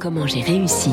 Comment j'ai réussi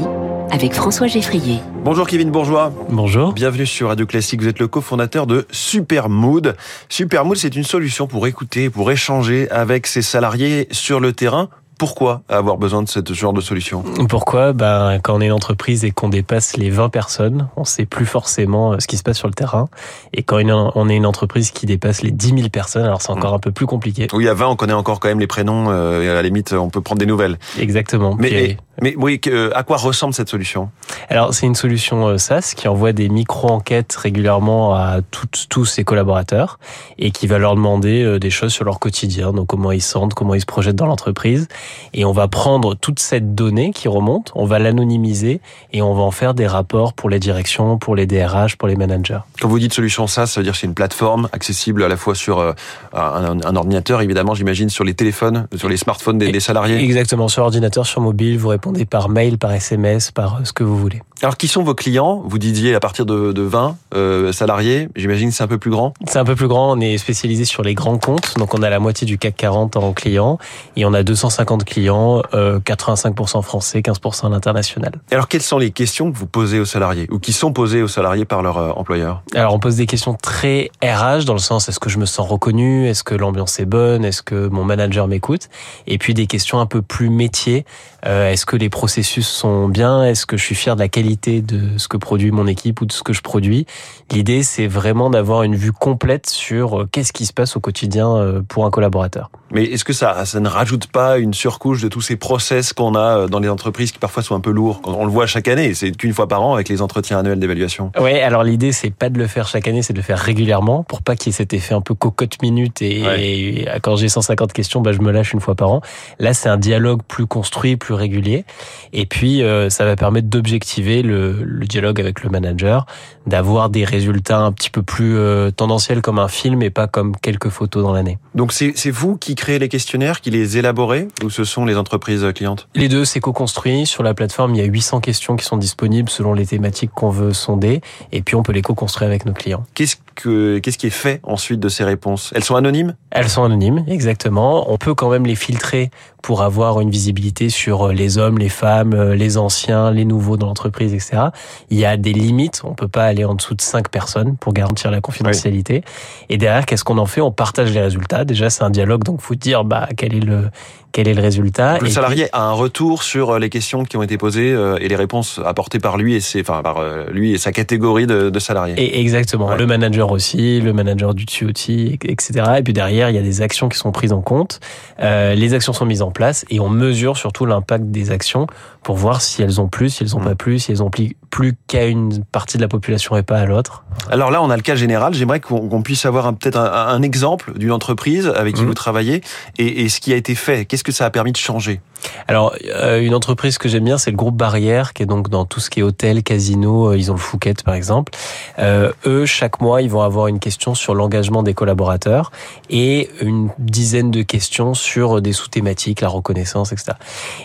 avec François Geffrier. Bonjour Kevin Bourgeois. Bonjour. Bienvenue sur Radio Classique. Vous êtes le cofondateur de Supermood. Supermood, c'est une solution pour écouter, pour échanger avec ses salariés sur le terrain pourquoi avoir besoin de ce genre de solution Pourquoi ben, Quand on est une entreprise et qu'on dépasse les 20 personnes, on sait plus forcément euh, ce qui se passe sur le terrain. Et quand on est une entreprise qui dépasse les 10 000 personnes, alors c'est encore hmm. un peu plus compliqué. Oui, à 20, on connaît encore quand même les prénoms euh, et à la limite, on peut prendre des nouvelles. Exactement. Mais, mais oui, à quoi ressemble cette solution? Alors, c'est une solution euh, SaaS qui envoie des micro-enquêtes régulièrement à toutes, tous ses collaborateurs et qui va leur demander euh, des choses sur leur quotidien, donc comment ils sentent, comment ils se projettent dans l'entreprise. Et on va prendre toute cette donnée qui remonte, on va l'anonymiser et on va en faire des rapports pour les directions, pour les DRH, pour les managers. Quand vous dites solution SaaS, ça veut dire que c'est une plateforme accessible à la fois sur euh, un, ordinateur, évidemment, j'imagine, sur les téléphones, sur les smartphones des, des salariés? Exactement, sur ordinateur, sur mobile, vous répondez par mail, par SMS, par euh, ce que vous voulez. Alors, qui sont vos clients? Vous disiez à partir de, de 20 euh, salariés. J'imagine c'est un peu plus grand C'est un peu plus grand. On est spécialisé sur les grands comptes. Donc, on a la moitié du CAC 40 en clients. Et on a 250 clients, 85% euh, français, 15% à l'international. Alors, quelles sont les questions que vous posez aux salariés Ou qui sont posées aux salariés par leur euh, employeur? Alors, on pose des questions très RH, dans le sens est-ce que je me sens reconnu? Est-ce que l'ambiance est bonne? Est-ce que mon manager m'écoute? Et puis, des questions un peu plus métier. est-ce que les processus sont bien? Est-ce que je suis fier de la qualité de ce que produit mon équipe ou de ce que je produis. L'idée, c'est vraiment d'avoir une vue complète sur euh, qu'est-ce qui se passe au quotidien euh, pour un collaborateur. Mais est-ce que ça, ça ne rajoute pas une surcouche de tous ces process qu'on a euh, dans les entreprises qui parfois sont un peu lourds? On le voit chaque année, c'est qu'une fois par an avec les entretiens annuels d'évaluation. Oui, alors l'idée, c'est pas de le faire chaque année, c'est de le faire régulièrement pour pas qu'il y ait cet effet un peu cocotte minute et, quand j'ai 150 questions, bah, je me lâche une fois par an. Là, c'est un dialogue plus construit, plus régulier. Et puis, ça va permettre d'objectiver le, dialogue avec le manager, d'avoir des résultats un petit peu plus euh, tendanciels comme un film et pas comme quelques photos dans l'année. Donc c'est vous qui créez les questionnaires, qui les élaborez ou ce sont les entreprises clientes? Les deux, c'est co-construit. Sur la plateforme, il y a 800 questions qui sont disponibles selon les thématiques qu'on veut sonder et puis on peut les co-construire avec nos clients. Qu'est-ce que qu'est-ce qui est fait ensuite de ces réponses? Elles sont anonymes? Elles sont anonymes, exactement. On peut quand même les filtrer pour avoir une visibilité sur euh, les hommes, les femmes, euh, les anciens, les nouveaux dans l'entreprise, etc. Il y a des limites. On peut pas aller en dessous de cinq personnes pour garantir la confidentialité. Et derrière, qu'est-ce qu'on en fait? On partage les résultats. Déjà, c'est un dialogue, donc faut dire bah quel est le quel est le résultat. Le salarié a un retour sur euh, les questions qui ont été posées et les réponses apportées par lui et ses, enfin par lui et sa catégorie de, de salariés. Et exactement. Le manager aussi, le manager du aussi, etc. Et puis derrière, il y a des actions qui sont prises en compte. Euh, les actions sont mises en place et on mesure surtout l'impact des actions pour voir si elles ont plus, si elles ont mm. pas plus, si elles ont plus qu'à une partie de la population et pas à l'autre. Alors là, on a le cas général. J'aimerais qu'on puisse avoir peut-être un, exemple d'une entreprise avec qui mm. vous travaillez et, et, ce qui a été fait. Qu'est-ce que ça a permis de changer? Alors, euh, une entreprise que j'aime bien, c'est le groupe Barrière, qui est donc dans tout ce qui est hôtel, casino. Euh, ils ont le Fouquet, par exemple. Euh, eux, chaque mois, ils vont avoir une question sur l'engagement des collaborateurs et une dizaine de questions sur des sous-thématiques, la reconnaissance, etc.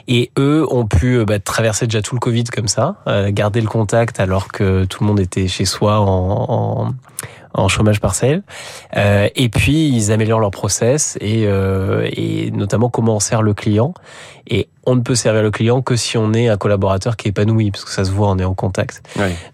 Et eux ont pu bah, traverser déjà tout le Covid comme ça, garder le alors que tout le monde était chez soi en en chômage partiel. Euh, et puis ils améliorent leur process et, euh, et notamment comment on sert le client. Et on ne peut servir le client que si on est un collaborateur qui est épanoui, parce que ça se voit, on est en contact.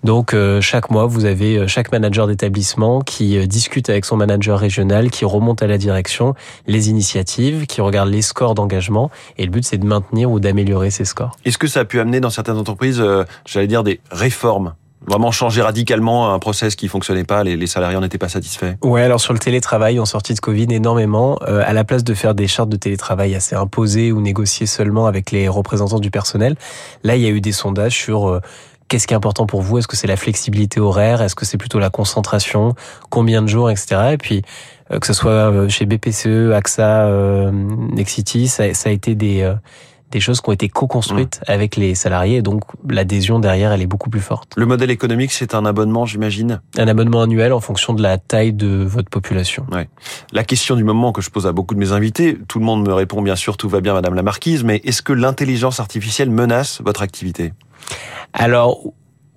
Donc euh, chaque mois, vous avez euh, chaque manager d'établissement qui euh, discute avec son manager régional, qui remonte à la direction les initiatives, qui regarde les scores d'engagement. Et le but, c'est de maintenir ou d'améliorer ces scores. Est-ce que ça a pu amener dans certaines entreprises, j'allais dire, des réformes vraiment changer radicalement un process qui fonctionnait pas, les, les salariés n'étaient pas satisfaits. Ouais, alors sur le télétravail, en sortie de Covid, énormément. Euh, à la place de faire des chartes de télétravail assez imposées ou négociées seulement avec les représentants du personnel, là, il y a eu des sondages sur euh, qu'est-ce qui est important pour vous? Est-ce que c'est la flexibilité horaire? Est-ce que c'est plutôt la concentration? Combien de jours, etc. Et puis, euh, que ce soit chez BPCE, AXA, Nexity, ça, ça, a été des des choses qui ont été co-construites mmh. avec les salariés, donc l'adhésion derrière, elle est beaucoup plus forte. Le modèle économique, c'est un abonnement, j'imagine? Un abonnement annuel en fonction de la taille de votre population. Ouais. La question du moment que je pose à beaucoup de mes invités, tout le monde me répond bien sûr, tout va bien, Madame la Marquise, mais est-ce que l'intelligence artificielle menace votre activité? Alors,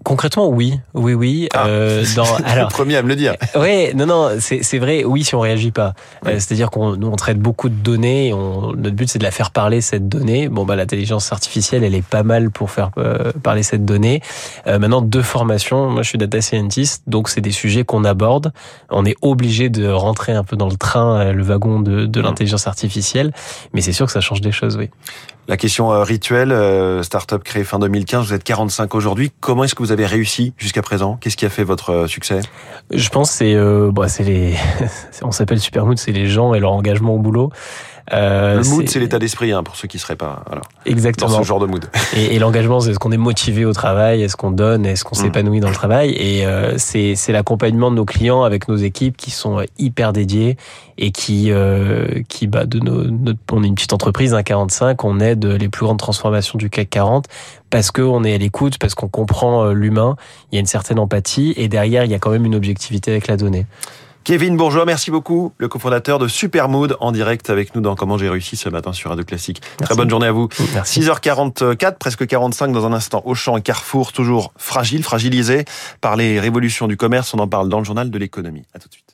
Concrètement, oui, oui, oui. Ah. Euh, dans, alors, Premier à me le dire. ouais, non, non, c'est vrai. Oui, si on réagit pas, Euh, c'est-à-dire qu'on nous on traite beaucoup de données. Et on, notre but c'est de la faire parler cette donnée. Bon, bah l'intelligence artificielle, elle est pas mal pour faire euh, parler cette donnée. Euh, maintenant, deux formations. Moi, je suis data scientist, donc c'est des sujets qu'on aborde. On est obligé de rentrer un peu dans le train, euh, le wagon de, de l'intelligence artificielle. Mais c'est sûr que ça change des choses, oui. La question euh, rituelle, euh, startup créée fin 2015, vous êtes 45 aujourd'hui. Comment est-ce que vous avez réussi jusqu'à présent? Qu'est-ce qui a fait votre euh, succès? Je pense c'est euh, bon, c'est les on s'appelle Supermood, c'est les gens et leur engagement au boulot. Euh, Le mood, c'est l'état d'esprit, hein, pour ceux qui seraient pas dans exactement. ce genre de mood. Et, et l'engagement, c'est est-ce qu'on est motivé au travail, est-ce qu'on donne, est-ce qu'on Mm. s'épanouit dans le travail? Et euh, c'est l'accompagnement de nos clients avec nos équipes qui sont euh, hyper dédiées et qui euh, qui bah de nos notre, on est une petite entreprise, un 45, on aide les plus grandes transformations du CAC 40 parce qu'on est à l'écoute, parce qu'on comprend euh, l'humain. Il y a une certaine empathie et derrière il y a quand même une objectivité avec la donnée. Kevin Bourgeois, merci beaucoup, le cofondateur de Supermood, en direct avec nous dans Comment j'ai réussi ce matin sur Radio Classique. Très bonne journée à vous. Merci. 6h44, presque 45 dans un instant. Auchan et Carrefour, toujours fragile, fragilisé par les révolutions du commerce. On en parle dans le journal de l'économie. À tout de suite.